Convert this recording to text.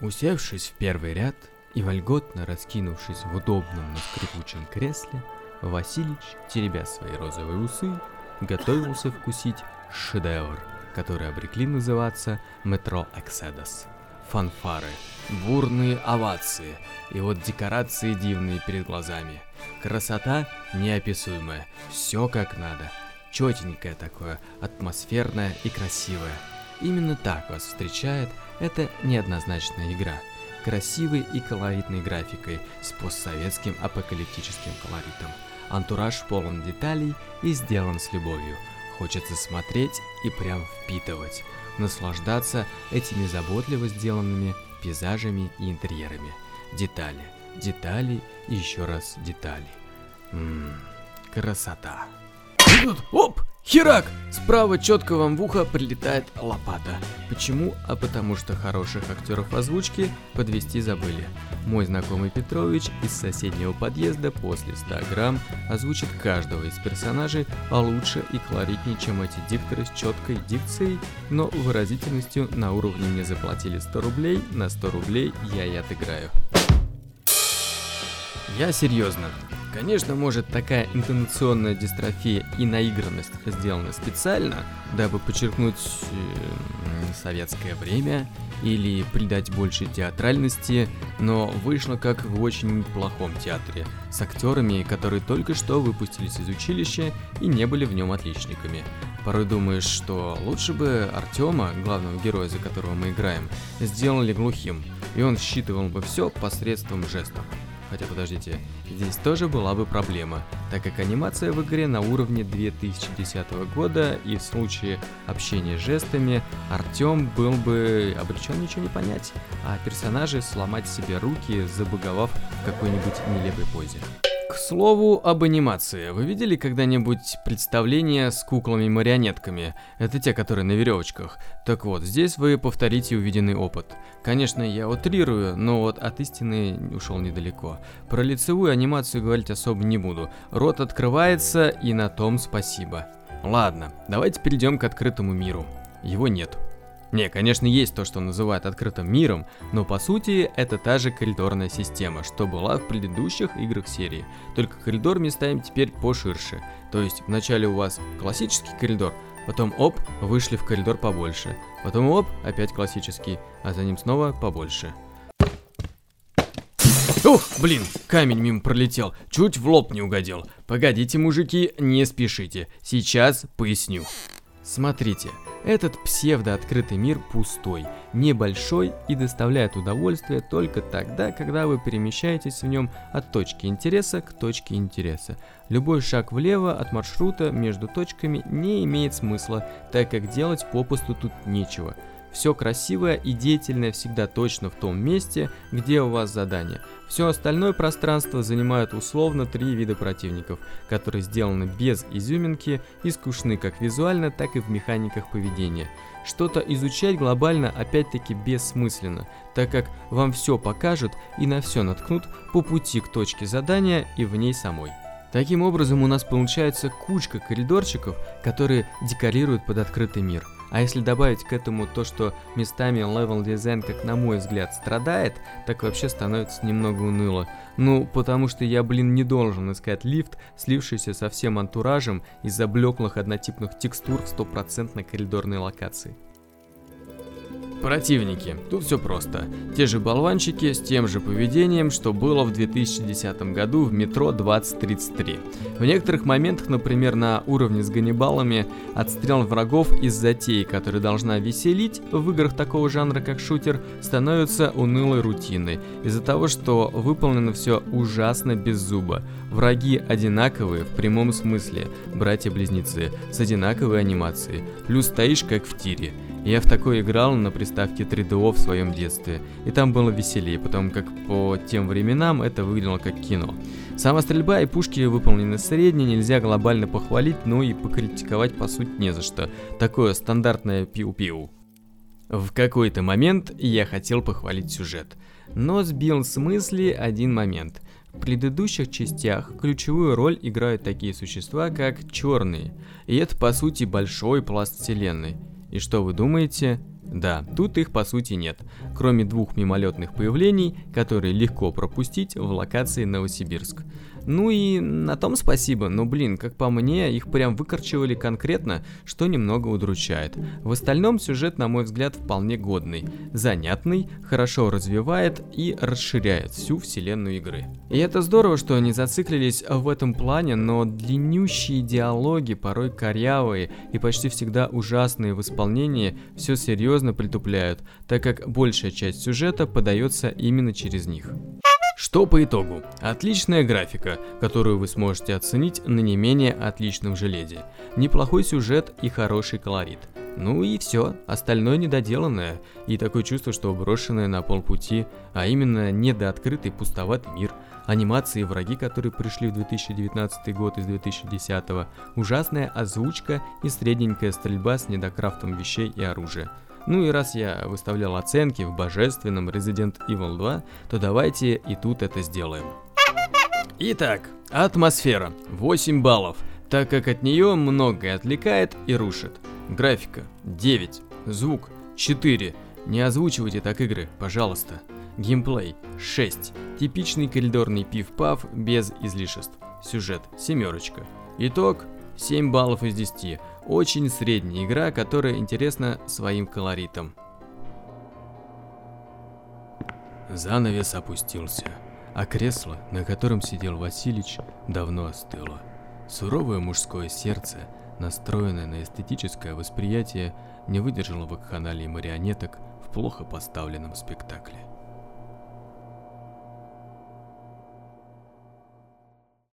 Усевшись в первый ряд и вольготно раскинувшись в удобном, но скрипучем кресле, Василич, теребя свои розовые усы, готовился вкусить шедевр, который обрекли называться «Метро Экседос». Фанфары, бурные овации и вот декорации дивные перед глазами. Красота неописуемая, все как надо. Четенькое такое, атмосферное и красивое. Именно так вас встречает эта неоднозначная игра. Красивой и колоритной графикой с постсоветским апокалиптическим колоритом. Антураж полон деталей и сделан с любовью. Хочется смотреть и прям впитывать, наслаждаться этими заботливо сделанными пейзажами и интерьерами. Детали, детали и еще раз детали. Ммм, красота. Оп, херак! Справа четко вам в ухо прилетает лопата. Почему? А потому что хороших актеров озвучки подвести забыли. Мой знакомый Петрович из соседнего подъезда после 100 грамм озвучит каждого из персонажей, а лучше и колоритнее, чем эти дикторы с четкой дикцией, но выразительностью на уровне мне заплатили 100 рублей, на 100 рублей я и отыграю. Я серьезно. Конечно, может такая интонационная дистрофия и наигранность сделаны специально, дабы подчеркнуть э, советское время или придать больше театральности, но вышло как в очень плохом театре, с актерами, которые только что выпустились из училища и не были в нем отличниками. Порой думаешь, что лучше бы Артема, главного героя, за которого мы играем, сделали глухим, и он считывал бы все посредством жестов. Хотя подождите, здесь тоже была бы проблема, так как анимация в игре на уровне 2010 года и в случае общения жестами Артем был бы обречен ничего не понять, а персонажи сломать себе руки, забаговав в какой-нибудь нелепой позе. К слову об анимации. Вы видели когда-нибудь представление с куклами-марионетками? Это те, которые на веревочках. Так вот, здесь вы повторите увиденный опыт. Конечно, я утрирую, но вот от истины ушел недалеко. Про лицевую анимацию говорить особо не буду. Рот открывается, и на том спасибо. Ладно, давайте перейдем к открытому миру. Его нет. Не, конечно, есть то, что называют открытым миром, но по сути это та же коридорная система, что была в предыдущих играх серии. Только коридор местами теперь поширше. То есть вначале у вас классический коридор, потом оп, вышли в коридор побольше, потом оп, опять классический, а за ним снова побольше. Ух, блин, камень мимо пролетел, чуть в лоб не угодил. Погодите, мужики, не спешите, сейчас поясню. Смотрите, этот псевдооткрытый мир пустой, небольшой и доставляет удовольствие только тогда, когда вы перемещаетесь в нем от точки интереса к точке интереса. Любой шаг влево от маршрута между точками не имеет смысла, так как делать попусту тут нечего. Все красивое и деятельное всегда точно в том месте, где у вас задание. Все остальное пространство занимают условно три вида противников, которые сделаны без изюминки и скучны как визуально, так и в механиках поведения. Что-то изучать глобально опять-таки бессмысленно, так как вам все покажут и на все наткнут по пути к точке задания и в ней самой. Таким образом у нас получается кучка коридорчиков, которые декорируют под открытый мир – а если добавить к этому то, что местами level design, как на мой взгляд, страдает, так вообще становится немного уныло. Ну, потому что я, блин, не должен искать лифт, слившийся со всем антуражем из-за блеклых однотипных текстур в стопроцентной коридорной локации. Противники. Тут все просто. Те же болванчики с тем же поведением, что было в 2010 году в метро 2033. В некоторых моментах, например, на уровне с Ганнибалами, отстрел врагов из затеи, которая должна веселить в играх такого жанра, как шутер, становится унылой рутиной. Из-за того, что выполнено все ужасно без зуба. Враги одинаковые в прямом смысле, братья-близнецы, с одинаковой анимацией. Плюс стоишь как в тире. Я в такой играл на приставке 3DO в своем детстве, и там было веселее, потому как по тем временам это выглядело как кино. Сама стрельба и пушки выполнены средне, нельзя глобально похвалить, но и покритиковать по сути не за что. Такое стандартное пиу-пиу. В какой-то момент я хотел похвалить сюжет, но сбил с мысли один момент. В предыдущих частях ключевую роль играют такие существа, как черные, и это по сути большой пласт вселенной. И что вы думаете? Да, тут их по сути нет, кроме двух мимолетных появлений, которые легко пропустить в локации Новосибирск. Ну и на том спасибо, но блин, как по мне, их прям выкорчевали конкретно, что немного удручает. В остальном сюжет, на мой взгляд, вполне годный, занятный, хорошо развивает и расширяет всю вселенную игры. И это здорово, что они зациклились в этом плане, но длиннющие диалоги, порой корявые и почти всегда ужасные в исполнении, все серьезно притупляют, так как большая часть сюжета подается именно через них. Что по итогу? Отличная графика, которую вы сможете оценить на не менее отличном железе. Неплохой сюжет и хороший колорит. Ну и все, остальное недоделанное, и такое чувство, что брошенное на полпути, а именно недооткрытый пустоватый мир, анимации и враги, которые пришли в 2019 год из 2010, ужасная озвучка и средненькая стрельба с недокрафтом вещей и оружия. Ну и раз я выставлял оценки в божественном Resident Evil 2, то давайте и тут это сделаем. Итак, атмосфера 8 баллов, так как от нее многое отвлекает и рушит. Графика 9, звук 4, не озвучивайте так игры, пожалуйста. Геймплей 6, типичный коридорный пив-пав без излишеств. Сюжет семерочка. Итог 7 баллов из 10. Очень средняя игра, которая интересна своим колоритом. Занавес опустился, а кресло, на котором сидел Василич, давно остыло. Суровое мужское сердце, настроенное на эстетическое восприятие, не выдержало вакханалии марионеток в плохо поставленном спектакле.